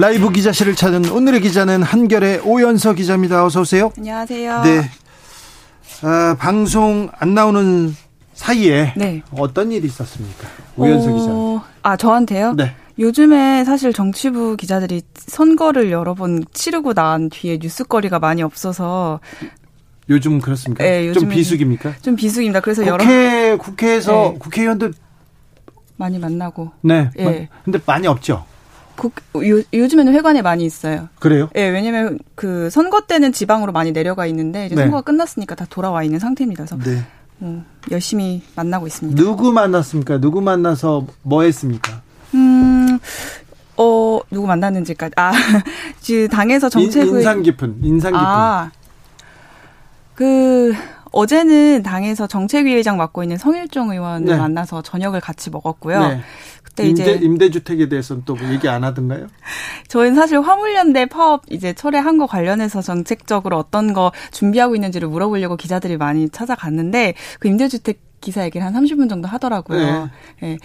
라이브 기자실을 찾은 오늘의 기자는 한결의 오연서 기자입니다. 어서 오세요. 안녕하세요. 네. 아, 방송 안 나오는 사이에 네. 어떤 일이 있었습니까? 오연서 어, 기자. 아, 저한테요? 네. 요즘에 사실 정치부 기자들이 선거를 여러 번 치르고 난 뒤에 뉴스거리가 많이 없어서 요즘 그렇습니까? 네, 좀 비수기입니까? 좀 비수기입니다. 그래서 국회 여러 국회에서 네. 국회의원들 많이 만나고. 네. 네. 근데 많이 없죠. 국, 요, 요즘에는 회관에 많이 있어요. 그래요? 예, 네, 왜냐면 그 선거 때는 지방으로 많이 내려가 있는데 이제 네. 선거가 끝났으니까 다 돌아와 있는 상태입니다. 그래서 네. 음, 열심히 만나고 있습니다. 누구 만났습니까? 누구 만나서 뭐 했습니까? 음, 어, 누구 만났는지까지. 아, 그 당에서 정책을. 인상 깊은, 인상 깊은. 아, 그, 어제는 당에서 정책위의장 맡고 있는 성일종 의원을 네. 만나서 저녁을 같이 먹었고요. 네. 그때 임대, 이제 임대주택에 대해서는 또 뭐 얘기 안 하던가요? 저희는 사실 화물연대 파업 이제 철회한 거 관련해서 정책적으로 어떤 거 준비하고 있는지를 물어보려고 기자들이 많이 찾아갔는데 그 임대주택 기사 얘기를 한 30분 정도 하더라고요. 네. 네.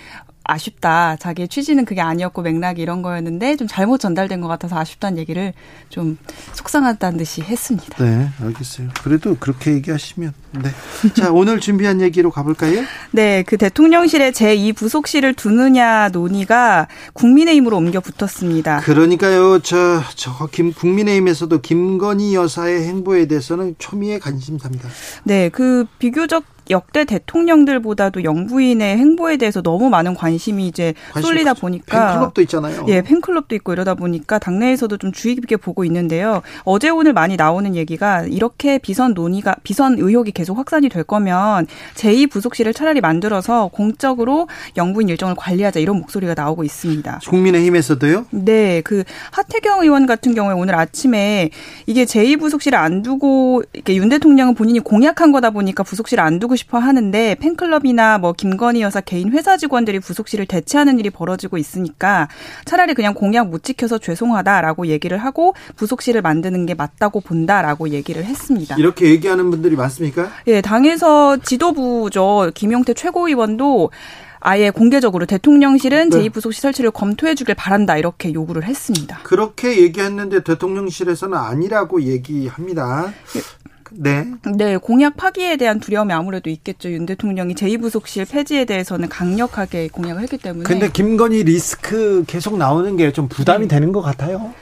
아쉽다. 자기의 취지는 그게 아니었고 맥락이 이런 거였는데 좀 잘못 전달된 것 같아서 아쉽다는 얘기를 좀 속상하다는 듯이 했습니다. 네, 알겠어요. 그래도 그렇게 얘기하시면 네. 자, 오늘 준비한 얘기로 가볼까요? 네, 그 대통령실에 제2 부속실을 두느냐 논의가 국민의힘으로 옮겨 붙었습니다. 그러니까요, 저, 저, 김, 국민의힘에서도 김건희 여사의 행보에 대해서는 초미의 관심사입니다. 네, 그 비교적 역대 대통령들보다도 영부인의 행보에 대해서 너무 많은 관심이 이제 쏠리다 보니까 팬클럽도 있잖아요. 예, 팬클럽도 있고 이러다 보니까 당내에서도 좀 주의 깊게 보고 있는데요. 어제 오늘 많이 나오는 얘기가 이렇게 비선 논의가 비선 의혹이 계속 확산이 될 거면 제2 부속실을 차라리 만들어서 공적으로 영부인 일정을 관리하자 이런 목소리가 나오고 있습니다. 국민의힘에서도요? 네, 그 하태경 의원 같은 경우에 오늘 아침에 이게 제2 부속실을 안 두고 이렇게 윤 대통령은 본인이 공약한 거다 보니까 부속실을 안 두고 싶어 하는데 팬클럽이나 뭐 김건희 여사 개인 회사 직원들이 부속실을 대체하는 일이 벌어지고 있으니까 차라리 그냥 공약 못 지켜서 죄송하다라고 얘기를 하고 부속실을 만드는 게 맞다고 본다라고 얘기를 했습니다. 이렇게 얘기하는 분들이 많습니까? 예, 당에서 지도부죠. 김용태 최고위원도 아예 공개적으로 대통령실은 네. 제2부속실 설치를 검토해 주길 바란다 이렇게 요구를 했습니다. 그렇게 얘기했는데 대통령실에서는 아니라고 얘기합니다. 예. 네. 네, 공약 파기에 대한 두려움이 아무래도 있겠죠. 윤 대통령이 제2부속실 폐지에 대해서는 강력하게 공약을 했기 때문에. 근데 김건희 리스크 계속 나오는 게 좀 부담이 네. 되는 것 같아요.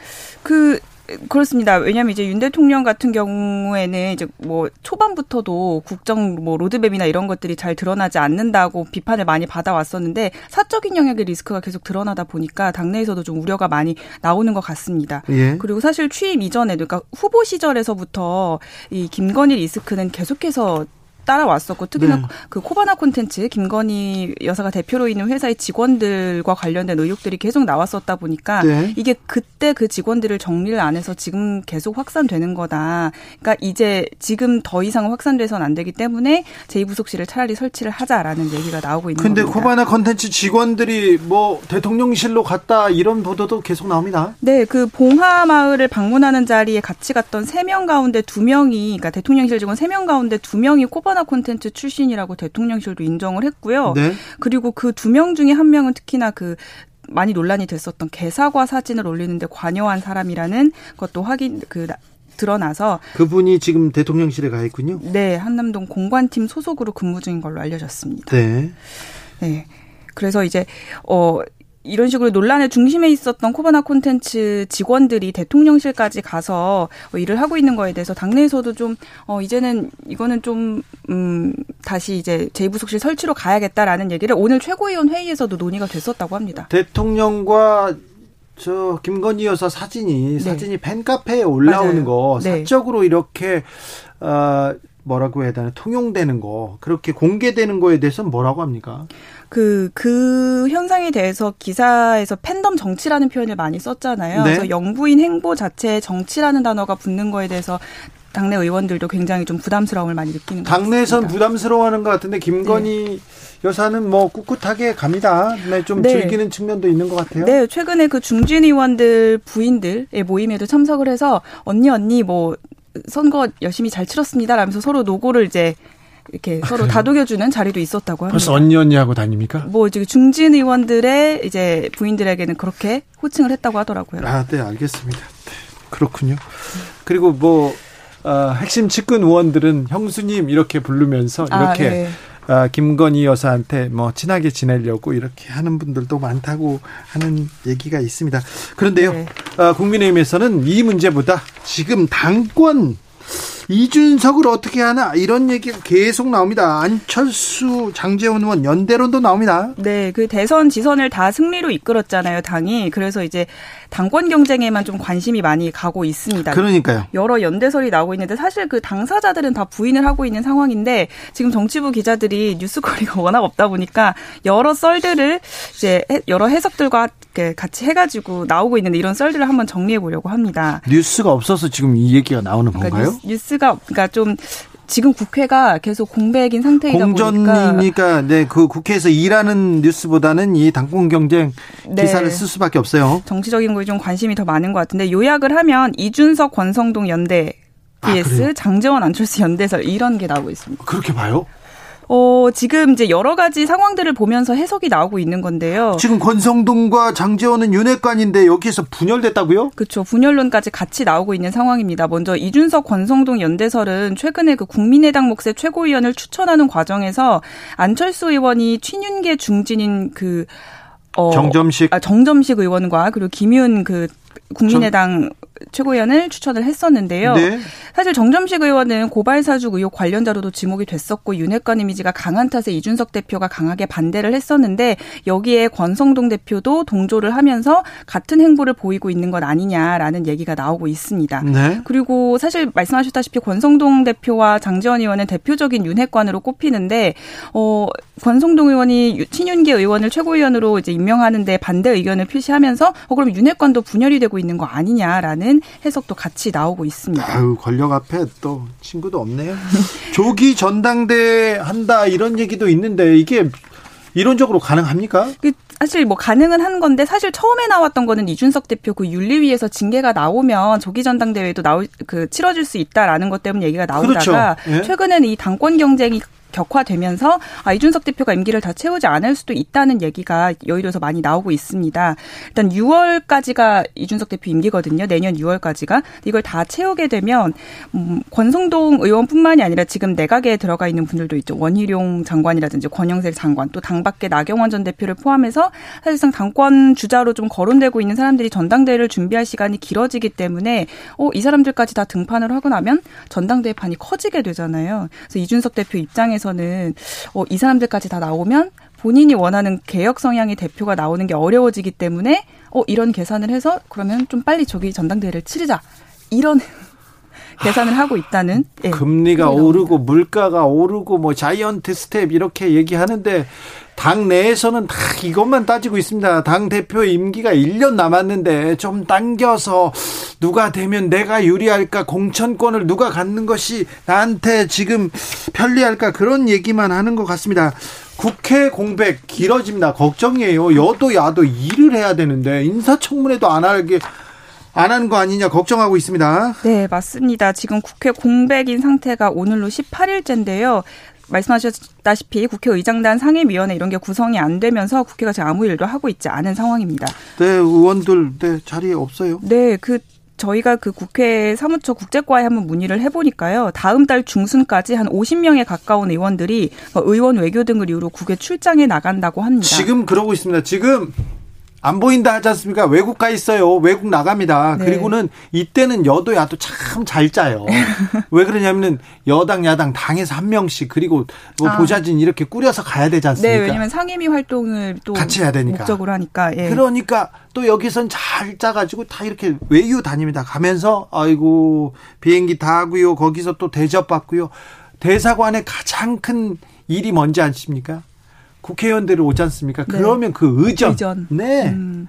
그 그렇습니다. 왜냐하면 이제 윤 대통령 같은 경우에는 이제 뭐 초반부터도 국정 뭐 로드맵이나 이런 것들이 잘 드러나지 않는다고 비판을 많이 받아왔었는데 사적인 영역의 리스크가 계속 드러나다 보니까 당내에서도 좀 우려가 많이 나오는 것 같습니다. 예. 그리고 사실 취임 이전에도 그러니까 후보 시절에서부터 이 김건희 리스크는 계속해서 따라왔었고 특히나 네. 그 코바나 콘텐츠 김건희 여사가 대표로 있는 회사의 직원들과 관련된 의혹들이 계속 나왔었다 보니까 네. 이게 그때 그 직원들을 정리를 안 해서 지금 계속 확산되는 거다. 그러니까 이제 지금 더 이상 확산돼서는 안 되기 때문에 제2부속실을 차라리 설치를 하자라는 얘기가 나오고 있는 근데 겁니다. 코바나 콘텐츠 직원들이 뭐 대통령실로 갔다 이런 보도도 계속 나옵니다. 네, 그 봉하 마을을 방문하는 자리에 같이 갔던 세 명 가운데 두명이 그러니까 대통령실 직원 세 명 가운데 두명이 코바나 코바나 콘텐츠 출신이라고 대통령실도 인정을 했고요. 네. 그리고 그 두 명 중에 한 명은 특히나 그 많이 논란이 됐었던 개사과 사진을 올리는데 관여한 사람이라는 것도 확인 그 드러나서 그분이 지금 대통령실에 가 있군요. 네, 한남동 공관팀 소속으로 근무 중인 걸로 알려졌습니다. 네. 네. 그래서 이제 어 이런 식으로 논란의 중심에 있었던 코바나 콘텐츠 직원들이 대통령실까지 가서 뭐 일을 하고 있는 거에 대해서 당내에서도 좀, 어, 이제는 이거는 좀, 음, 다시 이제 제2부속실 설치로 가야겠다라는 얘기를 오늘 최고위원 회의에서도 논의가 됐었다고 합니다. 대통령과 저 김건희 여사 사진이 네. 사진이 팬카페에 올라오는 맞아요. 거 네. 사적으로 이렇게 어 뭐라고 해야 되나 통용되는 거 그렇게 공개되는 거에 대해서는 뭐라고 합니까? 그, 그 현상에 대해서 기사에서 팬덤 정치라는 표현을 많이 썼잖아요. 네. 그래서 영부인 행보 자체에 정치라는 단어가 붙는 거에 대해서 당내 의원들도 굉장히 좀 부담스러움을 많이 느끼는 것 같습니다. 당내에선 부담스러워하는 것 같은데 김건희 네. 여사는 뭐 꿋꿋하게 갑니다. 네, 좀 네. 즐기는 측면도 있는 것 같아요. 네, 최근에 그 중진 의원들 부인들의 모임에도 참석을 해서 언니 언니 뭐 선거 열심히 잘 치렀습니다. 라면서 서로 노고를 이제 이렇게 아, 서로 다독여주는 자리도 있었다고 합니다. 벌써 언니 언니하고 다닙니까? 뭐 지금 중진 의원들의 이제 부인들에게는 그렇게 호칭을 했다고 하더라고요. 아, 네, 알겠습니다. 네, 그렇군요. 그리고 뭐 어, 핵심 측근 의원들은 형수님 이렇게 부르면서 아, 이렇게 아, 네. 어, 김건희 여사한테 뭐 친하게 지내려고 이렇게 하는 분들도 많다고 하는 얘기가 있습니다. 그런데요, 네. 어, 국민의힘에서는 이 문제보다 지금 당권 이준석을 어떻게 하나 이런 얘기가 계속 나옵니다. 안철수, 장재원 의원 연대론도 나옵니다. 네, 그 대선 지선을 다 승리로 이끌었잖아요, 당이. 그래서 이제 당권 경쟁에만 좀 관심이 많이 가고 있습니다. 그러니까요. 여러 연대설이 나오고 있는데 사실 그 당사자들은 다 부인을 하고 있는 상황인데 지금 정치부 기자들이 뉴스거리가 워낙 없다 보니까 여러 썰들을 이제 여러 해석들과 같이 해가지고 나오고 있는데 이런 썰들을 한번 정리해 보려고 합니다. 뉴스가 없어서 지금 이 얘기가 나오는 그러니까 건가요? 뉴스, 뉴스가 그러니까 좀 지금 국회가 계속 공백인 상태이다 공전이니까 네, 그 국회에서 일하는 뉴스보다는 이 당권 경쟁 네. 기사를 쓸 수밖에 없어요. 정치적인 거에 좀 관심이 더 많은 것 같은데 요약을 하면 이준석 권성동 연대 vs 아, 장재원 안철수 연대설 이런 게 나오고 있습니다. 그렇게 봐요? 어, 지금 이제 여러 가지 상황들을 보면서 해석이 나오고 있는 건데요. 지금 권성동과 장재원은 윤핵관인데 여기에서 분열됐다고요? 그렇죠. 분열론까지 같이 나오고 있는 상황입니다. 먼저 이준석 권성동 연대설은 최근에 그 국민의당 몫의 최고위원을 추천하는 과정에서 안철수 의원이 친윤계 중진인 그 어, 정점식 아, 정점식 의원과 그리고 김윤 그 국민의당 최고위원을 추천을 했었는데요. 네. 사실 정점식 의원은 고발 사주 의혹 관련자로도 지목이 됐었고 윤핵관 이미지가 강한 탓에 이준석 대표가 강하게 반대를 했었는데 여기에 권성동 대표도 동조를 하면서 같은 행보를 보이고 있는 것 아니냐라는 얘기가 나오고 있습니다. 네. 그리고 사실 말씀하셨다시피 권성동 대표와 장지원 의원은 대표적인 윤핵관으로 꼽히는데 어 권성동 의원이 친윤계 의원을 최고위원으로 이제 임명하는데 반대 의견을 표시하면서 어 그럼 윤핵관도 분열이 되고 있는 거 아니냐라는 해석도 같이 나오고 있습니다. 아유, 권력 앞에 또 친구도 없네요. 조기 전당대 한다 이런 얘기도 있는데 이게 이론적으로 가능합니까? 그 사실 뭐 가능은 한 건데 사실 처음에 나왔던 거는 이준석 대표 그 윤리위에서 징계가 나오면 조기 전당대회도 나올 그 치러질 수 있다라는 것 때문에 얘기가 나오다가 그렇죠. 예? 최근에는 이 당권 경쟁이 격화되면서 아, 이준석 대표가 임기를 다 채우지 않을 수도 있다는 얘기가 여의도에서 많이 나오고 있습니다. 일단 6월까지가 이준석 대표 임기거든요. 내년 6월까지가 이걸 다 채우게 되면 음, 권성동 의원뿐만이 아니라 지금 내각에 들어가 있는 분들도 있죠. 원희룡 장관이라든지 권영세 장관 또 당밖에 나경원 전 대표를 포함해서 사실상 당권 주자로 좀 거론되고 있는 사람들이 전당대회를 준비할 시간이 길어지기 때문에 어, 이 사람들까지 다 등판을 하고 나면 전당대회 판이 커지게 되잖아요. 그래서 이준석 대표 입장에서 입장에서는 어, 이 사람들까지 다 나오면 본인이 원하는 개혁 성향의 대표가 나오는 게 어려워지기 때문에 어, 이런 계산을 해서 그러면 좀 빨리 저기 전당대회를 치르자. 이런 계산을 하고 있다는 예, 금리가 오르고 물가가 오르고 뭐 자이언트 스텝 이렇게 얘기하는데 당 내에서는 다 이것만 따지고 있습니다. 당 대표 임기가 1년 남았는데 좀 당겨서 누가 되면 내가 유리할까 공천권을 누가 갖는 것이 나한테 지금 편리할까 그런 얘기만 하는 것 같습니다. 국회 공백 길어집니다. 걱정이에요. 여도 야도 일을 해야 되는데 인사청문회도 안 하게 안 하는 거 아니냐 걱정하고 있습니다. 네, 맞습니다. 지금 국회 공백인 상태가 오늘로 18일째인데요. 말씀하셨다시피 국회의장단 상임위원회 이런 게 구성이 안 되면서 국회가 지금 아무 일도 하고 있지 않은 상황입니다. 네, 의원들 네, 자리에 없어요. 네, 그 저희가 그 국회 사무처 국제과에 한번 문의를 해보니까요. 다음 달 중순까지 한 50명에 가까운 의원들이 뭐 의원 외교 등을 이유로 국외 출장에 나간다고 합니다. 지금 그러고 있습니다. 지금 안 보인다 하지 않습니까? 외국 가 있어요. 외국 나갑니다. 네. 그리고는 이때는 여도 야도 참 잘 짜요. 왜 그러냐면은 여당 야당 당에서 한 명씩 그리고 뭐 아. 보좌진 이렇게 꾸려서 가야 되지 않습니까? 네, 왜냐면 상임위 활동을 또 같이 해야 되니까. 목적으로 하니까. 예. 그러니까 또 여기선 잘 짜가지고 다 이렇게 외유 다닙니다. 가면서 아이고 비행기 타고요. 거기서 또 대접 받고요. 대사관의 가장 큰 일이 뭔지 아십니까? 국회의원들이 오지 않습니까? 네. 그러면 그 의전. 의전. 네. 음.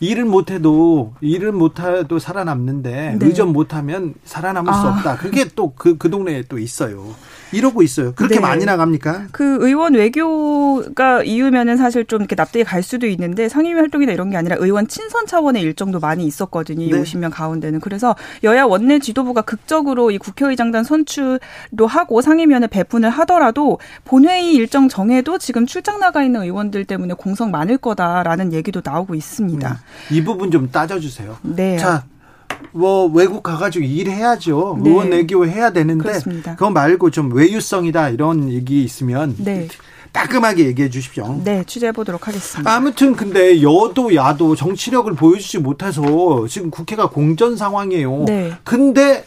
일을 못해도 일을 못해도 살아남는데 네. 의전 못하면 살아남을 아. 수 없다. 그게 또 그그 그 동네에 또 있어요. 이러고 있어요. 그렇게 네. 많이 나갑니까? 그 의원 외교가 이유면은 사실 좀 이렇게 납득이 갈 수도 있는데 상임위 활동이나 이런 게 아니라 의원 친선 차원의 일정도 많이 있었거든요. 이 네. 50명 가운데는. 그래서 여야 원내 지도부가 극적으로 이 국회의장단 선출도 하고 상임위원회 배분을 하더라도 본회의 일정 정해도 지금 출장 나가 있는 의원들 때문에 공석 많을 거다라는 얘기도 나오고 있습니다. 음. 이 부분 좀 따져주세요. 네. 자, 뭐 외국 가가지고 일해야죠. 네. 의원 내교 해야 되는데 그렇습니다. 그거 말고 좀 외유성이다 이런 얘기 있으면 네. 따끔하게 얘기해 주십시오. 네, 취재해 보도록 하겠습니다. 아무튼 근데 여도 야도 정치력을 보여주지 못해서 지금 국회가 공전 상황이에요. 네. 근데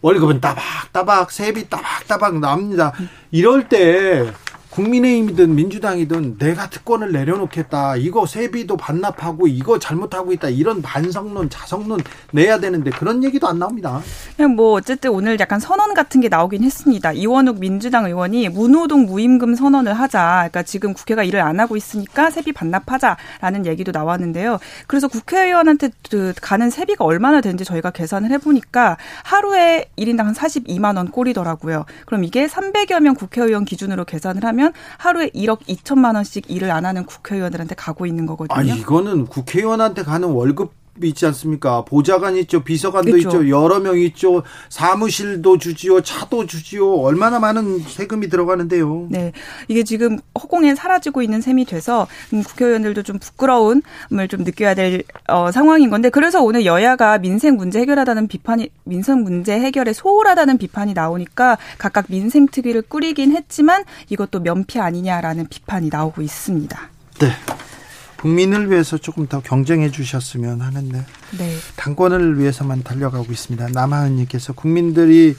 월급은 따박따박 세비 따박따박 납니다. 이럴 때 국민의힘이든 민주당이든 내가 특권을 내려놓겠다. 이거 세비도 반납하고 이거 잘못하고 있다. 이런 반성론, 자성론 내야 되는데 그런 얘기도 안 나옵니다. 그냥 뭐 어쨌든 오늘 약간 선언 같은 게 나오긴 했습니다. 이원욱 민주당 의원이 무노동 무임금 선언을 하자. 그러니까 지금 국회가 일을 안 하고 있으니까 세비 반납하자라는 얘기도 나왔는데요. 그래서 국회의원한테 그 가는 세비가 얼마나 되는지 저희가 계산을 해보니까 하루에 1인당 한 42만 원 꼴이더라고요. 그럼 이게 300여 명 국회의원 기준으로 계산을 하면 보면 하루에 1억 2천만 원씩 일을 안 하는 국회의원들한테 가고 있는 거거든요. 아, 이거는 국회의원한테 가는 월급 있지 않습니까? 보좌관 있죠, 비서관도 그렇죠. 있죠, 여러 명 있죠, 사무실도 주지요, 차도 주지요, 얼마나 많은 세금이 들어가는데요. 네, 이게 지금 허공에 사라지고 있는 셈이 돼서 음, 국회의원들도 좀 부끄러움을 좀 느껴야 될 어, 상황인 건데 그래서 오늘 여야가 민생 문제 해결하다는 비판이 민생 문제 해결에 소홀하다는 비판이 나오니까 각각 민생 특위를 꾸리긴 했지만 이것도 면피 아니냐라는 비판이 나오고 있습니다. 네. 국민을 위해서 조금 더 경쟁해 주셨으면 하는데 네. 당권을 위해서만 달려가고 있습니다. 남하은님께서 국민들이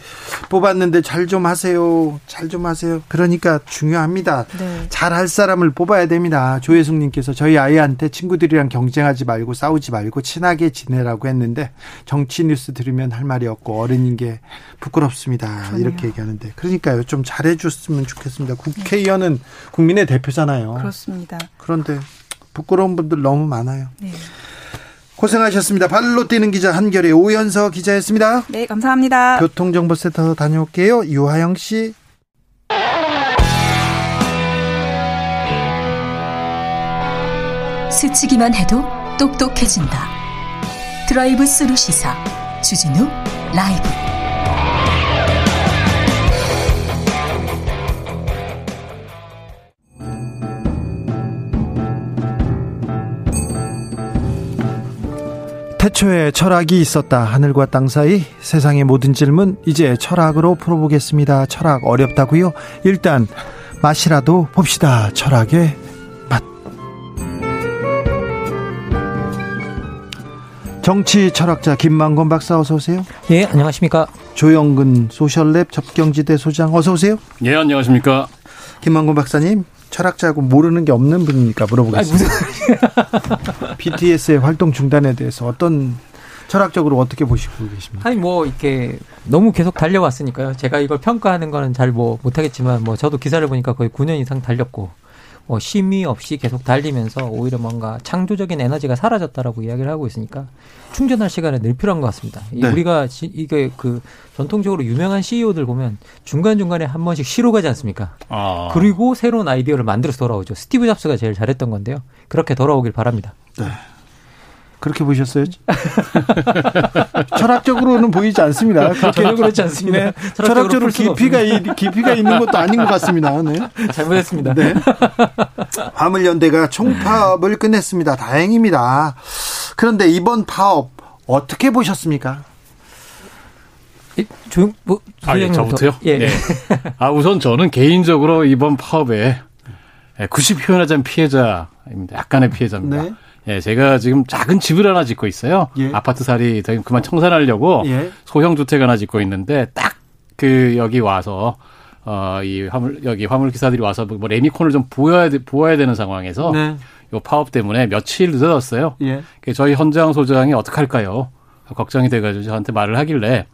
뽑았는데 잘 좀 하세요, 잘 좀 하세요. 그러니까 중요합니다. 네. 잘할 사람을 뽑아야 됩니다. 조혜숙님께서 저희 아이한테 친구들이랑 경쟁하지 말고 싸우지 말고 친하게 지내라고 했는데 정치 뉴스 들으면 할 말이 없고 어른인 게 부끄럽습니다. 그러네요. 이렇게 얘기하는데 그러니까요 좀 잘해줬으면 좋겠습니다. 국회의원은 국민의 대표잖아요. 그렇습니다. 그런데 부끄러운 분들 너무 많아요. 네. 고생하셨습니다. 발로 뛰는 기자 한겨레의 오연서 기자였습니다. 네, 감사합니다. 교통정보센터 다녀올게요. 유하영 씨. 스치기만 해도 똑똑해진다. 드라이브 스루 시사 주진우 라이브. 태초에 철학이 있었다. 하늘과 땅 사이 세상의 모든 질문 이제 철학으로 풀어보겠습니다. 철학 어렵다고요? 일단 맛이라도 봅시다. 철학의 맛. 정치 철학자 김만건 박사 어서 오세요. 예, 안녕하십니까? 조영근 소셜랩 접경지대 소장 어서 오세요. 예, 안녕하십니까? 김만건 박사님 철학자고 모르는 게 없는 분이니까 물어보겠습니다. BTS의 활동 중단에 대해서 어떤 철학적으로 어떻게 보시고 계십니까? 아니 뭐 이렇게 너무 계속 달려왔으니까요. 제가 이걸 평가하는 거는 잘 뭐 못하겠지만 뭐 저도 기사를 보니까 거의 9년 이상 달렸고 뭐 쉼이 없이 계속 달리면서 오히려 뭔가 창조적인 에너지가 사라졌다라고 이야기를 하고 있으니까 충전할 시간은 늘 필요한 것 같습니다. 네. 우리가 이게 그 전통적으로 유명한 CEO들 보면 중간중간에 한 번씩 쉬러 가지 않습니까? 아. 그리고 새로운 아이디어를 만들어서 돌아오죠. 스티브 잡스가 제일 잘했던 건데요. 그렇게 돌아오길 바랍니다. 네. 그렇게 보셨어요? 철학적으로는 보이지 않습니다. 그렇게 그렇지 않습니다. 네. 철학적으로, 깊이가 깊이가 있는 것도 아닌 것 같습니다. 네. 잘못했습니다. 네. 화물연대가 총파업을 끝냈습니다. 다행입니다. 그런데 이번 파업 어떻게 보셨습니까? 조, 뭐, 아, 예, 저부터요? 예. 네. 아, 우선 저는 개인적으로 이번 파업에 90표현하자면 피해자입니다. 약간의 피해자입니다. 네. 예, 제가 지금 작은 집을 하나 짓고 있어요. 예. 아파트 살이 그만 청산하려고 예. 소형 주택 하나 짓고 있는데 딱 그 여기 와서 어 이 화물 여기 화물 기사들이 와서 뭐 레미콘을 좀 보여야 보아야 되는 상황에서 네. 요 파업 때문에 며칠 늦어졌어요. 예. 저희 현장 소장이 어떡 할까요? 걱정이 돼가지고 저한테 말을 하길래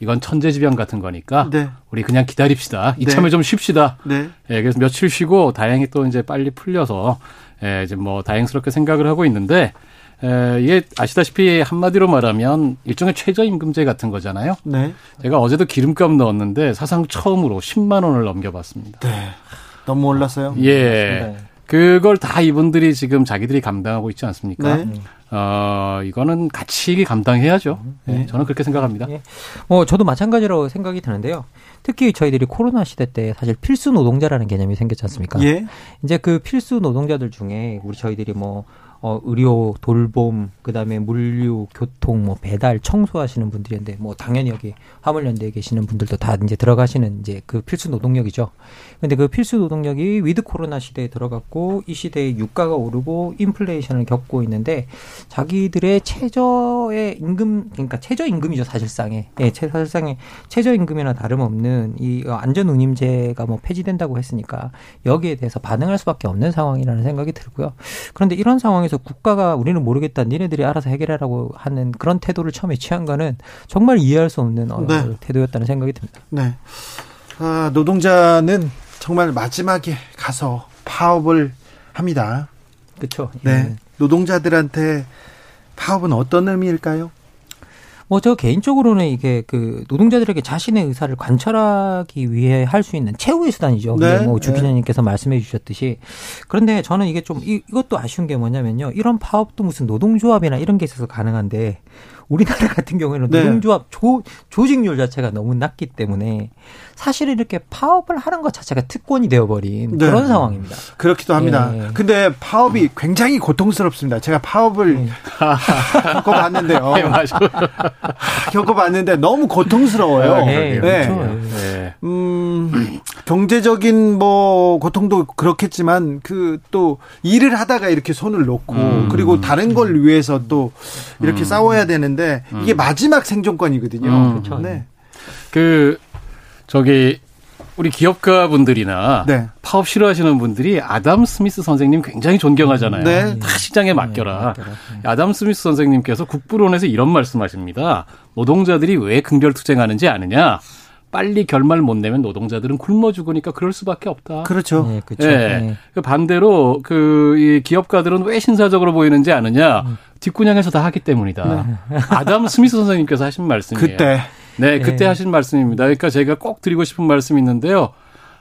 이건 천재지변 같은 거니까 네. 우리 그냥 기다립시다. 이참에 네. 좀 쉽시다. 네. 예, 그래서 며칠 쉬고 다행히 또 이제 빨리 풀려서 예, 이제 뭐 다행스럽게 생각을 하고 있는데 에, 이게 아시다시피 한마디로 말하면 일종의 최저임금제 같은 거잖아요. 네. 제가 어제도 기름값 넣었는데 사상 처음으로 10만 원을 넘겨봤습니다. 네. 너무 올랐어요. 예. 네. 그걸 다 이분들이 지금 자기들이 감당하고 있지 않습니까? 네. 어, 이거는 같이 감당해야죠. 네. 네. 저는 그렇게 생각합니다. 네. 뭐, 저도 마찬가지로 생각이 드는데요. 특히 저희들이 코로나 시대 때 사실 필수 노동자라는 개념이 생겼지 않습니까? 예. 이제 그 필수 노동자들 중에 우리 저희들이 뭐 어, 의료, 돌봄, 그 다음에 물류, 교통, 뭐 배달, 청소하시는 분들인데, 뭐 당연히 여기 화물연대에 계시는 분들도 다 이제 들어가시는 이제 그 필수 노동력이죠. 근데 그 필수 노동력이 위드 코로나 시대에 들어갔고, 이 시대에 유가가 오르고 인플레이션을 겪고 있는데, 자기들의 최저의 임금, 그러니까 최저임금이죠, 사실상에. 예, 사실상에 최저임금이나 다름없는 이 안전운임제가 뭐 폐지된다고 했으니까, 여기에 대해서 반응할 수밖에 없는 상황이라는 생각이 들고요. 그런데 이런 상황에 상황에서 국가가 우리는 모르겠다, 니네들이 알아서 해결하라고 하는 그런 태도를 처음에 취한 거는 정말 이해할 수 없는 어, 네. 태도였다는 생각이 듭니다. 네. 아, 노동자는 정말 마지막에 가서 파업을 합니다. 그렇죠. 네. 예. 노동자들한테 파업은 어떤 의미일까요? 뭐 저 개인적으로는 이게 그 노동자들에게 자신의 의사를 관철하기 위해 할 수 있는 최후의 수단이죠. 네. 뭐주 네. 기자님께서 네. 말씀해 주셨듯이 그런데 저는 이게 좀 이, 이것도 아쉬운 게 뭐냐면요. 이런 파업도 무슨 노동조합이나 이런 게 있어서 가능한데 우리나라 같은 경우에는 네. 노동조합 조, 조직률 자체가 너무 낮기 때문에 사실 이렇게 파업을 하는 것 자체가 특권이 되어버린 네. 그런 상황입니다. 그렇기도 합니다. 예. 근데 파업이 굉장히 고통스럽습니다. 제가 파업을 예. 겪어봤는데요. 네, 겪어봤는데 너무 고통스러워요. 네. 네. 그렇죠. 네. 음, 경제적인 뭐 고통도 그렇겠지만 그 또 일을 하다가 이렇게 손을 놓고 음. 그리고 다른 걸 위해서 또 이렇게 음. 싸워야 되는 데 이게 음. 마지막 생존권이거든요. 음. 그렇죠. 네. 그 저기 우리 기업가 분들이나 네. 파업 싫어하시는 분들이 아담 스미스 선생님 굉장히 존경하잖아요. 네. 다 시장에 맡겨라. 네, 아담 스미스 선생님께서 국부론에서 이런 말씀하십니다. 노동자들이 왜 근별 투쟁하는지 아느냐? 빨리 결말 못 내면 노동자들은 굶어 죽으니까 그럴 수밖에 없다. 그렇죠. 네, 그렇죠. 네. 네. 그 반대로 그 이 기업가들은 왜 신사적으로 보이는지 아느냐? 음. 뒷구녕에서 다 하기 때문이다. 네. 아담 스미스 선생님께서 하신 말씀이에요. 그때 네, 그때 네. 하신 말씀입니다. 그러니까 제가 꼭 드리고 싶은 말씀이 있는데요.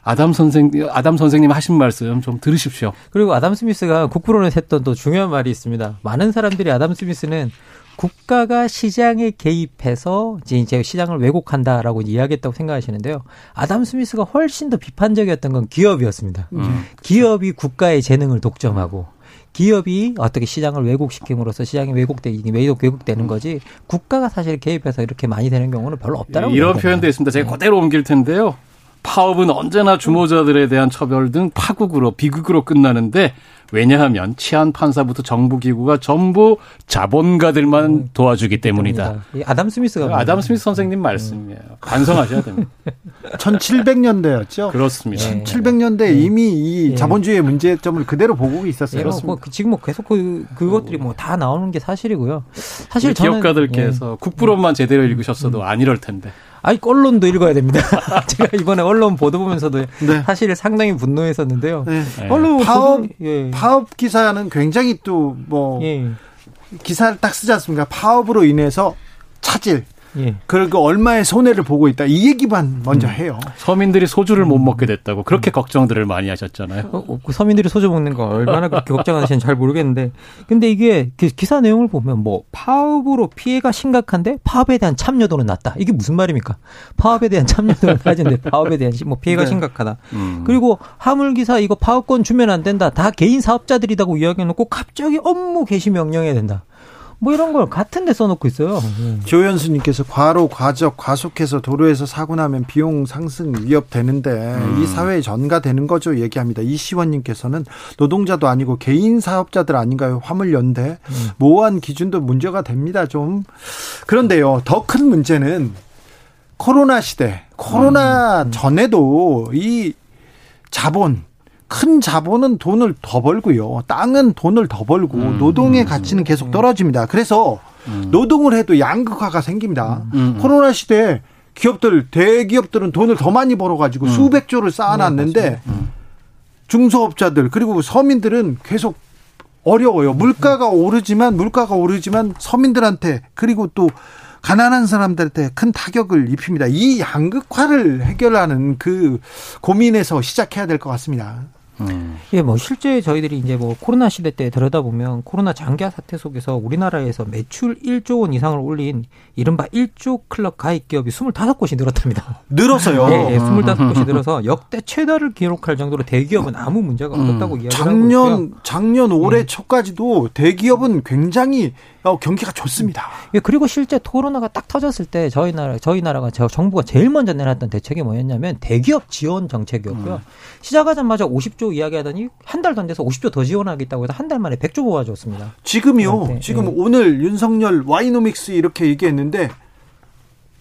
아담 선생 아담 선생님 하신 말씀 좀 들으십시오. 그리고 아담 스미스가 국부론에 했던 또 중요한 말이 있습니다. 많은 사람들이 아담 스미스는 국가가 시장에 개입해서 이제 시장을 왜곡한다라고 이야기했다고 생각하시는데요. 아담 스미스가 훨씬 더 비판적이었던 건 기업이었습니다. 음. 기업이 국가의 재능을 독점하고 기업이 어떻게 시장을 왜곡시킴으로써 시장이 왜곡되니 왜곡 왜곡되는 거지 국가가 사실 개입해서 이렇게 많이 되는 경우는 별로 없다라고 이런 표현도 있습니다. 제가 네. 그대로 옮길 텐데요. 파업은 언제나 주모자들에 대한 처벌 등 파국으로 비극으로 끝나는데 왜냐하면 치안 판사부터 정부 기구가 전부 자본가들만 음, 도와주기 때문이다. 아담 스미스가 아담 스미스 선생님 말씀이에요. 반성하셔야 됩니다. 1700년대였죠. 그렇습니다. 1700년대 이미 이 예. 자본주의의 문제점을 그대로 보고 있었어요. 예, 뭐, 그 지금 뭐 계속 그, 그것들이 뭐 다 나오는 게 사실이고요. 사실 저는 기업가들께서 예. 국부론만 제대로 읽으셨어도 안 이럴 텐데. 아니 언론도 읽어야 됩니다. 제가 이번에 언론 보도 보면서도 네. 사실 상당히 분노했었는데요. 네. 언론 파업 예. 파업 기사는 굉장히 또뭐 예. 기사를 딱 쓰지 않습니까? 파업으로 인해서 차질 예. 그리고 얼마의 손해를 보고 있다. 이 얘기만 먼저 음. 해요. 서민들이 소주를 못 먹게 됐다고 그렇게 음. 걱정들을 많이 하셨잖아요. 어, 어, 그 서민들이 소주 먹는 거 얼마나 그렇게 걱정하시는지 잘 모르겠는데. 근데 이게 그 기사 내용을 보면 뭐 파업으로 피해가 심각한데 파업에 대한 참여도는 낮다. 이게 무슨 말입니까? 파업에 대한 참여도는 낮은데 파업에 대한 뭐 피해가 네. 심각하다. 음. 그리고 화물 기사 이거 파업권 주면 안 된다. 다 개인 사업자들이라고 이야기해놓고 갑자기 업무 개시 명령해야 된다. 뭐 이런 걸 같은 데 써놓고 있어요. 네. 조현수님께서 과로, 과적, 과속해서 도로에서 사고 나면 비용 상승 위협 되는데 음. 이 사회에 전가되는 거죠 얘기합니다. 이시원님께서는 노동자도 아니고 개인 사업자들 아닌가요? 화물 연대 음. 모호한 기준도 문제가 됩니다. 좀 그런데요 더 큰 문제는 코로나 시대, 코로나 음. 전에도 이 자본 큰 자본은 돈을 더 벌고요. 땅은 돈을 더 벌고 음. 노동의 가치는 계속 떨어집니다. 그래서 음. 노동을 해도 양극화가 생깁니다. 음. 음. 코로나 시대에 기업들 대기업들은 돈을 더 많이 벌어가지고 음. 수백 조를 쌓아놨는데 음. 중소업자들 그리고 서민들은 계속 어려워요. 물가가 오르지만 물가가 오르지만 서민들한테 그리고 또 가난한 사람들한테 큰 타격을 입힙니다. 이 양극화를 해결하는 그 고민에서 시작해야 될 것 같습니다. 음. 예, 뭐 실제 저희들이 이제 뭐 코로나 시대 때 들여다보면 코로나 장기화 사태 속에서 우리나라에서 매출 1조 원 이상을 올린 이른바 1조 클럽 가입 기업이 25곳이 늘었답니다. 늘었어요. 예, 예 25곳이 늘어서 역대 최다를 기록할 정도로 대기업은 아무 문제가 없었다고 음. 이야기하고 작년 작년 올해 예. 초까지도 대기업은 굉장히 어, 경기가 좋습니다. 예, 그리고 실제 코로나가 딱 터졌을 때 저희 나라 저희 나라가 저 정부가 제일 먼저 내놨던 대책이 뭐였냐면 대기업 지원 정책이었고요. 음. 시작하자마자 50조 이야기하더니 한 달도 안 돼서 50조 더 지원하겠다고 해서 한 달 만에 100조 모아줬습니다. 지금요. 네, 지금 네. 오늘 윤석열 와이노믹스 이렇게 얘기했는데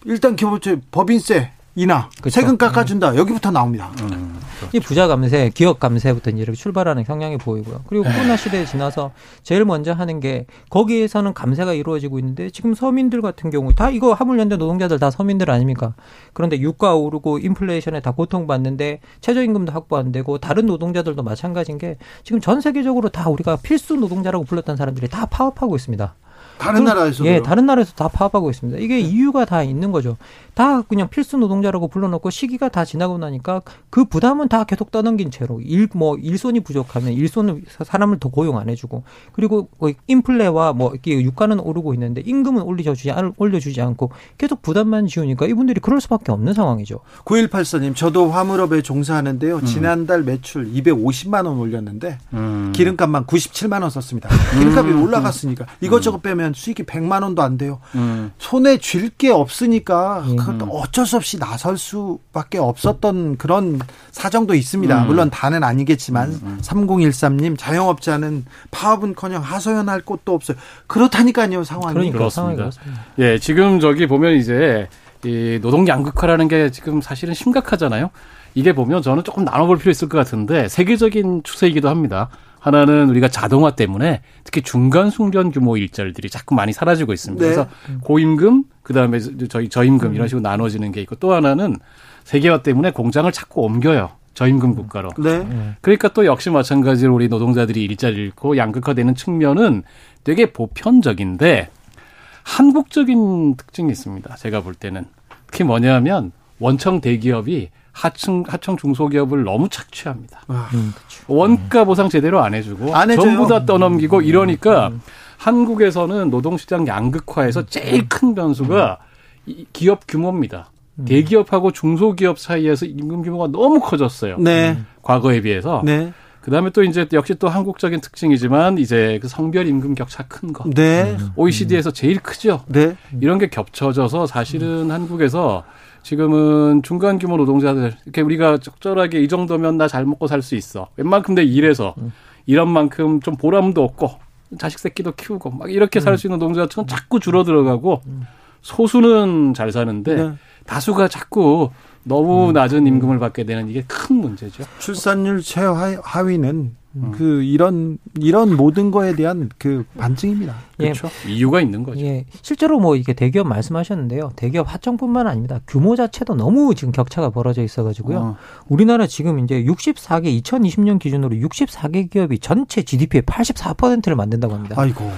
일단 기본적으로 법인세 인하, 그렇죠. 세금 깎아준다. 음. 여기부터 나옵니다. 음, 그렇죠. 이 부자 감세, 기업 감세부터 이렇게 출발하는 성향이 보이고요. 그리고 네. 코로나 시대에 지나서 제일 먼저 하는 게 거기에서는 감세가 이루어지고 있는데 지금 서민들 같은 경우 다 이거 화물연대 노동자들 다 서민들 아닙니까? 그런데 유가 오르고 인플레이션에 다 고통받는데 최저임금도 확보 안 되고 다른 노동자들도 마찬가지인 게 지금 전 세계적으로 다 우리가 필수 노동자라고 불렀던 사람들이 다 파업하고 있습니다. 다른 나라에서 예, 다른 나라에서 다 파업하고 있습니다. 이게 이유가 다 있는 거죠. 다 그냥 필수 노동자라고 불러놓고 시기가 다 지나고 나니까 그 부담은 다 계속 떠넘긴 채로 일 뭐 일손이 부족하면 일손을 사람을 더 고용 안 해주고 그리고 뭐 인플레와 뭐 유가는 오르고 있는데 임금은 올려주지 올려주지 않고 계속 부담만 지우니까 이분들이 그럴 수밖에 없는 상황이죠. 9184님 저도 화물업에 종사하는데요. 음. 지난달 매출 250만 원 올렸는데 음. 기름값만 97만 원 썼습니다. 기름값이 음. 올라갔으니까 이것저것 빼면 수익이 100만 원도 안 돼요. 음. 손에 쥘 게 없으니까 음. 어쩔 수 없이 나설 수밖에 없었던 그런 사정도 있습니다. 음. 물론 다는 아니겠지만 음. 음. 3013님 자영업자는 파업은커녕 하소연할 곳도 없어요. 그렇다니까요 상황이. 그러니까, 그렇습니다. 예, 지금 저기 보면 이제 이 노동 양극화라는 게 지금 사실은 심각하잖아요. 이게 보면 저는 조금 나눠볼 필요 있을 것 같은데 세계적인 추세이기도 합니다. 하나는 우리가 자동화 때문에 특히 중간 숙련 규모 일자리들이 자꾸 많이 사라지고 있습니다. 네. 그래서 고임금 그다음에 저희 저임금 이런 식으로 나눠지는 게 있고 또 하나는 세계화 때문에 공장을 자꾸 옮겨요. 저임금 국가로. 네. 그러니까 또 역시 마찬가지로 우리 노동자들이 일자리를 잃고 양극화되는 측면은 되게 보편적인데 한국적인 특징이 있습니다. 제가 볼 때는 특히 뭐냐면 원청 대기업이 하청 하청 중소기업을 너무 착취합니다. 아, 음, 원가 보상 제대로 안 해주고 안 전부 다 떠넘기고 음, 이러니까 음. 한국에서는 노동시장 양극화에서 제일 큰 변수가 기업 규모입니다. 음. 대기업하고 중소기업 사이에서 임금 규모가 너무 커졌어요. 네. 과거에 비해서. 네. 그다음에 또 이제 역시 또 한국적인 특징이지만 이제 그 성별 임금 격차 큰 거. 네. OECD에서 제일 크죠. 네. 이런 게 겹쳐져서 사실은 한국에서 지금은 중간 규모 노동자들 이렇게 우리가 적절하게 이 정도면 나 잘 먹고 살 수 있어. 웬만큼 내 일해서 이런 만큼 좀 보람도 없고 자식 새끼도 키우고 막 이렇게 살수 있는 노동자층은 자꾸 줄어들어가고 소수는 잘 사는데 네. 다수가 자꾸 너무 낮은 임금을 받게 되는 이게 큰 문제죠. 출산율 최하위는 음. 그 이런 이런 모든 거에 대한 그 반증입니다. 예. 그렇죠. 이유가 있는 거죠. 예. 실제로 뭐 이게 대기업 말씀하셨는데요. 대기업 하청뿐만 아닙니다. 규모 자체도 너무 지금 격차가 벌어져 있어 가지고요. 어. 우리나라 지금 이제 64개 2020년 기준으로 64개 기업이 전체 GDP의 84%를 만든다고 합니다. 아이고.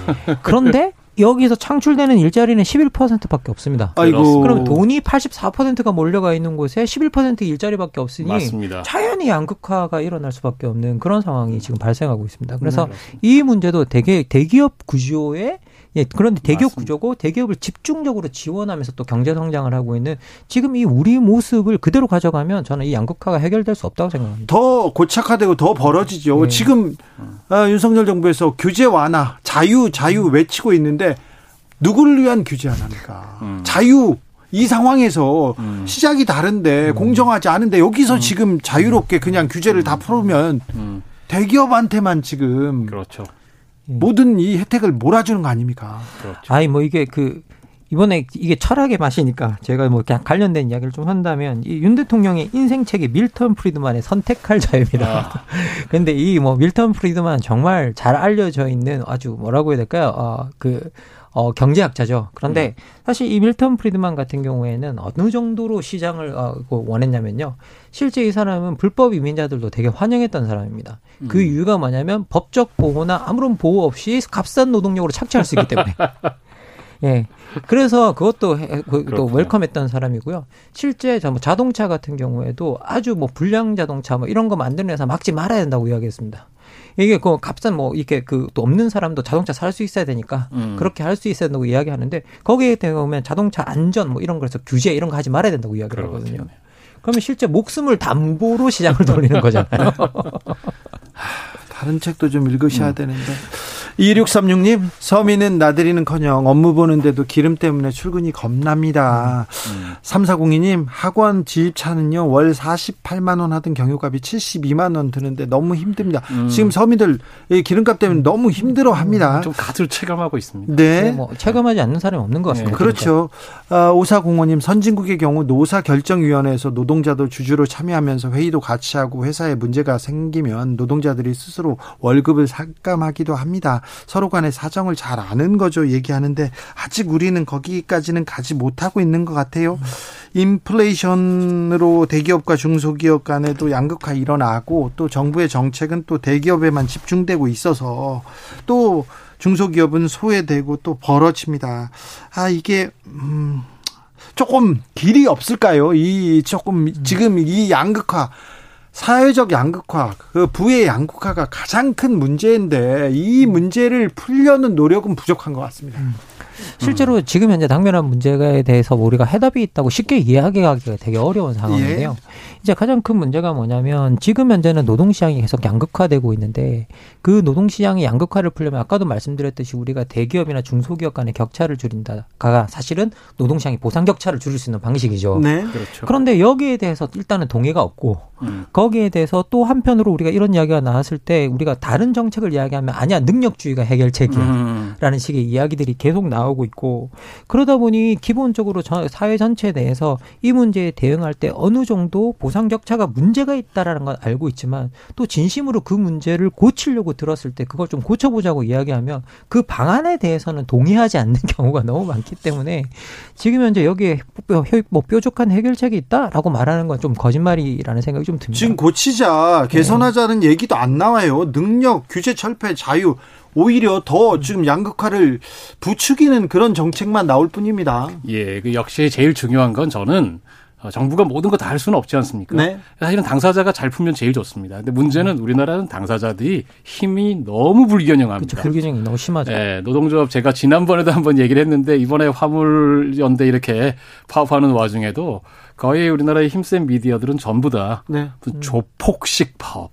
그런데 여기서 창출되는 일자리는 11%밖에 없습니다. 아이고. 그럼 돈이 84%가 몰려가 있는 곳에 11% 일자리밖에 없으니 맞습니다. 자연히 양극화가 일어날 수밖에 없는 그런 상황이 지금 발생하고 있습니다. 그래서 음, 이 문제도 대기, 대기업 구조에 예, 그런데 대기업 맞습니다. 구조고 대기업을 집중적으로 지원하면서 또 경제 성장을 하고 있는 지금 이 우리 모습을 그대로 가져가면 저는 이 양극화가 해결될 수 없다고 생각합니다. 더 고착화되고 더 벌어지죠. 네. 지금 아, 윤석열 정부에서 규제 완화, 자유, 자유 외치고 있는데 누구를 위한 규제 완화입니까? 음. 자유 이 상황에서 음. 시작이 다른데 음. 공정하지 않은데 여기서 음. 지금 자유롭게 그냥 규제를 다 풀으면 음. 대기업한테만 지금 그렇죠. 예. 모든 이 혜택을 몰아주는 거 아닙니까? 그렇죠. 아니 뭐 이게 그 이번에 이게 철학의 맛이니까 제가 뭐 그냥 관련된 이야기를 좀 한다면 이 윤 대통령의 인생책이 밀턴 프리드만의 선택할 자유입니다. 아. 근데 이 뭐 밀턴 프리드만 정말 잘 알려져 있는 아주 뭐라고 해야 될까요? 어, 그 어, 경제학자죠. 그런데 음. 사실 이 밀턴 프리드만 같은 경우에는 어느 정도로 시장을 어, 그 원했냐면요. 실제 이 사람은 불법 이민자들도 되게 환영했던 사람입니다. 그 음. 그 이유가 뭐냐면 법적 보호나 아무런 보호 없이 값싼 노동력으로 착취할 수 있기 때문에. 예. 그래서 그것도 그, 또 웰컴했던 사람이고요. 실제 뭐 자동차 같은 경우에도 아주 뭐 불량 자동차 뭐 이런 거 만드는 회사 막지 말아야 된다고 이야기했습니다. 이게 그 값싼 뭐 이렇게 그 또 없는 사람도 자동차 살 수 있어야 되니까 음. 그렇게 할 수 있어야 된다고 이야기하는데 거기에 대면 자동차 안전 뭐 이런 거에서 규제 이런 거 하지 말아야 된다고 이야기를 하거든요. 그러면 실제 목숨을 담보로 시장을 돌리는 거잖아요. 다른 책도 좀 읽으셔야 음. 되는데. 2636님, 서민은 나들이는 커녕 업무 보는데도 기름 때문에 출근이 겁납니다. 음. 3402님, 학원 지입차는요, 월 48만원 하던 경유값이 72만원 드는데 너무 힘듭니다. 음. 지금 서민들 기름값 때문에 너무 힘들어 합니다. 음, 좀 가득 체감하고 있습니다. 네. 네. 뭐 체감하지 않는 사람이 없는 것 같습니다. 네. 그렇죠. 아, 5405님, 선진국의 경우 노사결정위원회에서 노동자도 주주로 참여하면서 회의도 같이 하고 회사에 문제가 생기면 노동자들이 스스로 월급을 삭감하기도 합니다. 서로 간의 사정을 잘 아는 거죠. 얘기하는데 아직 우리는 거기까지는 가지 못하고 있는 것 같아요. 인플레이션으로 대기업과 중소기업 간에도 양극화 일어나고 또 정부의 정책은 또 대기업에만 집중되고 있어서 또 중소기업은 소외되고 또 벌어집니다. 아 이게 음 조금 길이 없을까요? 이 조금 지금 이 양극화 사회적 양극화, 그 부의 양극화가 가장 큰 문제인데 이 문제를 풀려는 노력은 부족한 것 같습니다. 음. 실제로 지금 현재 당면한 문제에 대해서 우리가 해답이 있다고 쉽게 이야기하기가 되게 어려운 상황인데요. 예. 이제 가장 큰 문제가 뭐냐면 지금 현재는 노동시장이 계속 양극화되고 있는데 그 노동시장의 양극화를 풀려면 아까도 말씀드렸듯이 우리가 대기업이나 중소기업 간의 격차를 줄인다가 사실은 노동시장의 보상 격차를 줄일 수 있는 방식이죠. 네. 그렇죠. 그런데 여기에 대해서 일단은 동의가 없고 음. 거기에 대해서 또 한편으로 우리가 이런 이야기가 나왔을 때 우리가 다른 정책을 이야기하면 아니야 능력주의가 해결책이야라는 음. 식의 이야기들이 계속 나오고 있고 그러다 보니 기본적으로 사회 전체 내에서 이 문제에 대응할 때 어느 정도 보상 격차가 문제가 있다라는 건 알고 있지만 또 진심으로 그 문제를 고치려고 들었을 때 그걸 좀 고쳐보자고 이야기하면 그 방안에 대해서는 동의하지 않는 경우가 너무 많기 때문에 지금 현재 여기에 뭐 뾰족한 해결책이 있다라고 말하는 건 좀 거짓말이라는 생각이 좀 듭니다. 지금 고치자 개선하자는 네. 얘기도 안 나와요. 능력, 규제 철폐, 자유 오히려 더 지금 양극화를 부추기는 그런 정책만 나올 뿐입니다. 예, 그 역시 제일 중요한 건 저는 어, 정부가 모든 거 다 할 수는 없지 않습니까? 네. 사실은 당사자가 잘 풀면 제일 좋습니다. 근데 문제는 음. 우리나라는 당사자들이 힘이 너무 불균형합니다. 그렇죠. 불균형이 너무 심하죠. 네, 노동조합 제가 지난번에도 한번 얘기를 했는데 이번에 화물연대 이렇게 파업하는 와중에도 거의 우리나라의 힘센 미디어들은 전부 다 네. 조폭식 파업.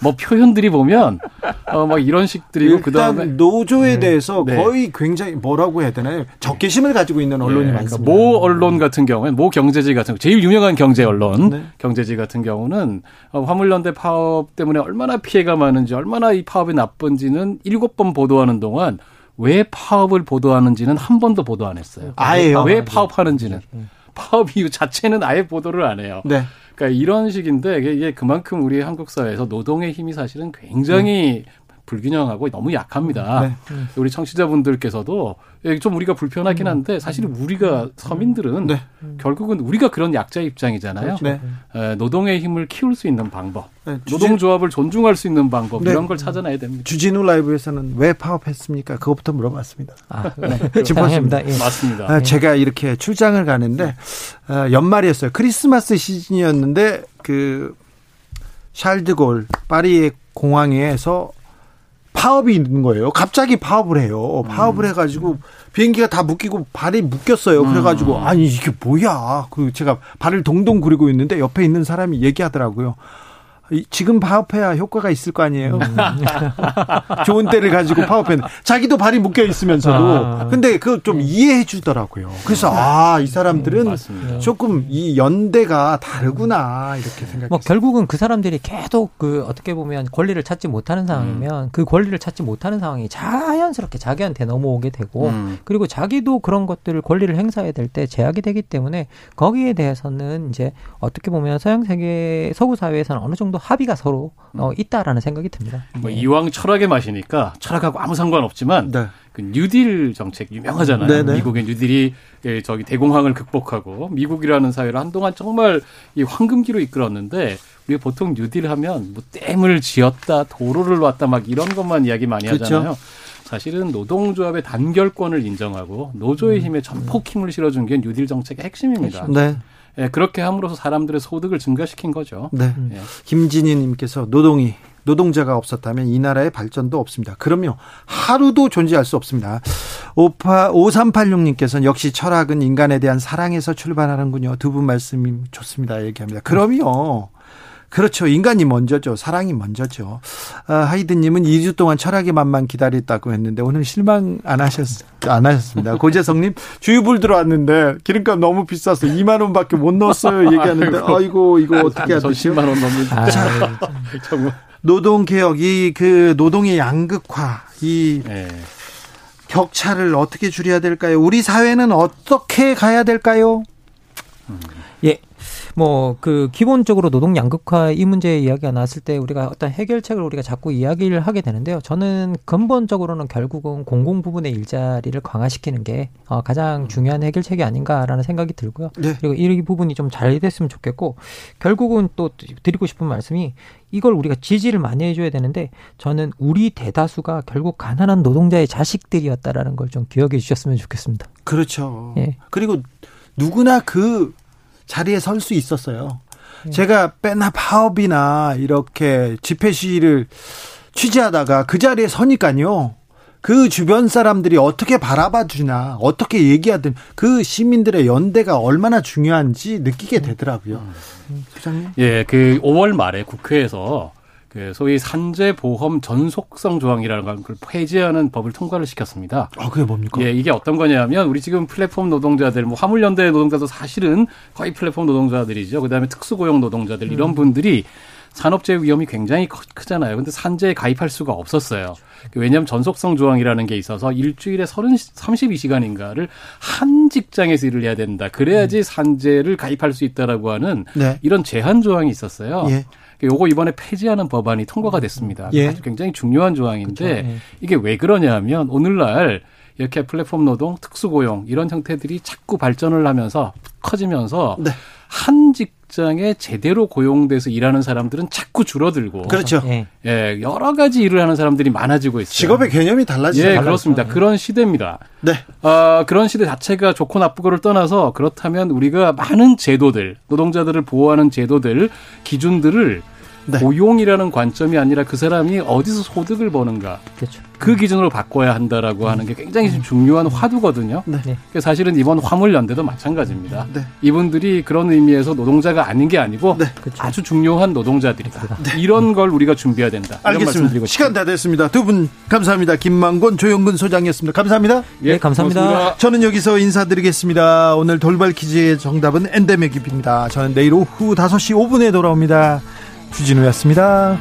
뭐 표현들이 보면 어막 이런 식들이고 그다음에 노조에 네. 대해서 네. 거의 굉장히 뭐라고 해야 되나요? 적개심을 가지고 있는 언론이 네. 많습니다. 그러니까 모 언론 같은 경우에 모 경제지 같은 제일 유명한 경제 언론 네. 경제지 같은 경우는 어, 화물연대 파업 때문에 얼마나 피해가 많은지 얼마나 이 파업이 나쁜지는 일곱 번 보도하는 동안 왜 파업을 보도하는지는 한 번도 보도 안 했어요. 아예요. 왜 파업하는지는 네. 파업 이유 자체는 아예 보도를 안 해요. 네. 그러니까 이런 식인데 이게 그만큼 우리 한국 사회에서 노동의 힘이 사실은 굉장히 네. 불균형하고 너무 약합니다. 네. 우리 청취자분들께서도 좀 우리가 불편하긴 음. 한데 사실 우리가 음. 서민들은 네. 결국은 우리가 그런 약자 입장이잖아요. 그렇죠. 네. 노동의 힘을 키울 수 있는 방법, 네. 노동조합을 존중할 수 있는 방법 네. 이런 걸 찾아내야 됩니다. 주진우 라이브에서는 왜 파업했습니까? 그것부터 물어봤습니다. 아, 네. 짚었습니다. 예. 맞습니다. 아, 제가 이렇게 출장을 가는데 아, 연말이었어요. 크리스마스 시즌이었는데 그 샬드골 파리의 공항에서 파업이 있는 거예요. 갑자기 파업을 해요. 파업을 음. 해가지고 비행기가 다 묶이고 발이 묶였어요. 그래가지고 음. 아니 이게 뭐야? 그 제가 발을 동동 구리고 있는데 옆에 있는 사람이 얘기하더라고요. 지금 파업해야 효과가 있을 거 아니에요. 음. 좋은 때를 가지고 파업했는 자기도 발이 묶여 있으면서도 아. 근데 그거 좀 네. 이해해 주더라고요. 그래서 아 이 사람들은 음, 조금 이 연대가 다르구나 이렇게 생각했어요. 뭐 결국은 그 사람들이 계속 그 어떻게 보면 권리를 찾지 못하는 상황이면 음. 그 권리를 찾지 못하는 상황이 자연스럽게 자기한테 넘어오게 되고 음. 그리고 자기도 그런 것들을 권리를 행사해야 될 때 제약이 되기 때문에 거기에 대해서는 이제 어떻게 보면 서양 세계 서구 사회에서는 어느 정도 합의가 서로 어, 있다라는 생각이 듭니다. 뭐 이왕 철학의 맛이니까 철학하고 아무 상관없지만 네. 그 뉴딜 정책 유명하잖아요. 네네. 네. 미국의 뉴딜이 예, 저기 대공황을 극복하고 미국이라는 사회를 한동안 정말 이 황금기로 이끌었는데 우리가 보통 뉴딜 하면 뭐 댐을 지었다, 도로를 놨다 막 이런 것만 이야기 많이 그렇죠. 하잖아요. 사실은 노동조합의 단결권을 인정하고 노조의 음. 힘에 전폭 힘을 실어준 게 뉴딜 정책의 핵심입니다. 네. 예, 그렇게 함으로써 사람들의 소득을 증가시킨 거죠. 네. 예. 김진희님께서 노동이 노동자가 없었다면 이 나라의 발전도 없습니다. 그럼요. 하루도 존재할 수 없습니다. 58, 5386님께서는 역시 철학은 인간에 대한 사랑에서 출발하는군요. 두 분 말씀이 좋습니다. 얘기합니다. 그럼요. 그렇죠. 인간이 먼저죠. 사랑이 먼저죠. 아, 하이드님은 2주 동안 철학의 맛만 기다렸다고 했는데 오늘 실망 안 하셨, 안 하셨습니다. 고재성님, 주유불 들어왔는데 기름값 너무 비싸서 2만 원밖에 못 넣었어요. 얘기하는데, 아이고, 이거 어떻게 해야 되죠? 10만 원 넘는. 아, 노동 개혁, 이 그 노동의 양극화, 이 네. 격차를 어떻게 줄여야 될까요? 우리 사회는 어떻게 가야 될까요? 음. 예, 뭐 그 기본적으로 노동 양극화 이 문제 이야기가 나왔을 때 우리가 어떤 해결책을 우리가 자꾸 이야기를 하게 되는데요. 저는 근본적으로는 결국은 공공 부분의 일자리를 강화시키는 게 어, 가장 중요한 해결책이 아닌가라는 생각이 들고요. 네. 그리고 이 부분이 좀 잘 됐으면 좋겠고 결국은 또 드리고 싶은 말씀이 이걸 우리가 지지를 많이 해줘야 되는데 저는 우리 대다수가 결국 가난한 노동자의 자식들이었다라는 걸 좀 기억해 주셨으면 좋겠습니다. 그렇죠. 예. 그리고 누구나 그 자리에 설 수 있었어요. 네. 제가 빼나 파업이나 이렇게 집회 시위를 취재하다가 그 자리에 서니까요. 그 주변 사람들이 어떻게 바라봐 주나, 어떻게 얘기하든 그 시민들의 연대가 얼마나 중요한지 느끼게 되더라고요. 음. 부장님? 예, 그 5월 말에 국회에서 그 소위 산재 보험 전속성 조항이라는 걸 폐지하는 법을 통과를 시켰습니다. 아, 그게 뭡니까? 예, 이게 어떤 거냐면 우리 지금 플랫폼 노동자들, 뭐 화물연대 노동자도 사실은 거의 플랫폼 노동자들이죠. 그다음에 특수고용 노동자들 음. 이런 분들이 산업재해 위험이 굉장히 크잖아요. 근데 산재에 가입할 수가 없었어요. 왜냐하면 전속성 조항이라는 게 있어서 일주일에 30, 32시간인가를 한 직장에서 일을 해야 된다. 그래야지 음. 산재를 가입할 수 있다라고 하는 네. 이런 제한 조항이 있었어요. 예. 요거 이번에 폐지하는 법안이 통과가 됐습니다. 예. 아주 굉장히 중요한 조항인데 그렇죠. 예. 이게 왜 그러냐 하면 오늘날 이렇게 플랫폼 노동, 특수고용 이런 형태들이 자꾸 발전을 하면서 커지면서 네. 한 직 장에 제대로 고용돼서 일하는 사람들은 자꾸 줄어들고 그렇죠. 예. 예 여러 가지 일을 하는 사람들이 많아지고 있어요. 직업의 개념이 달라지죠. 예, 그렇습니다. 그런 시대입니다. 네. 어, 그런 시대 자체가 좋고 나쁘고를 떠나서 그렇다면 우리가 많은 제도들, 노동자들을 보호하는 제도들, 기준들을 네. 고용이라는 관점이 아니라 그 사람이 어디서 소득을 버는가. 그렇죠. 그 기준으로 바꿔야 한다라고 하는 게 굉장히 좀 중요한 화두거든요. 네. 그러니까 사실은 이번 화물연대도 마찬가지입니다. 네. 이분들이 그런 의미에서 노동자가 아닌 게 아니고 네. 그렇죠. 아주 중요한 노동자들이다. 네. 이런 걸 우리가 준비해야 된다. 알겠습니다. 시간 다 됐습니다. 두 분 감사합니다. 김만곤, 조영근 소장이었습니다. 감사합니다. 예, 네, 감사합니다. 고맙습니다. 저는 여기서 인사드리겠습니다. 오늘 돌발 퀴즈의 정답은 엔데믹입니다. 저는 내일 오후 5시 5분에 돌아옵니다. 주진우였습니다.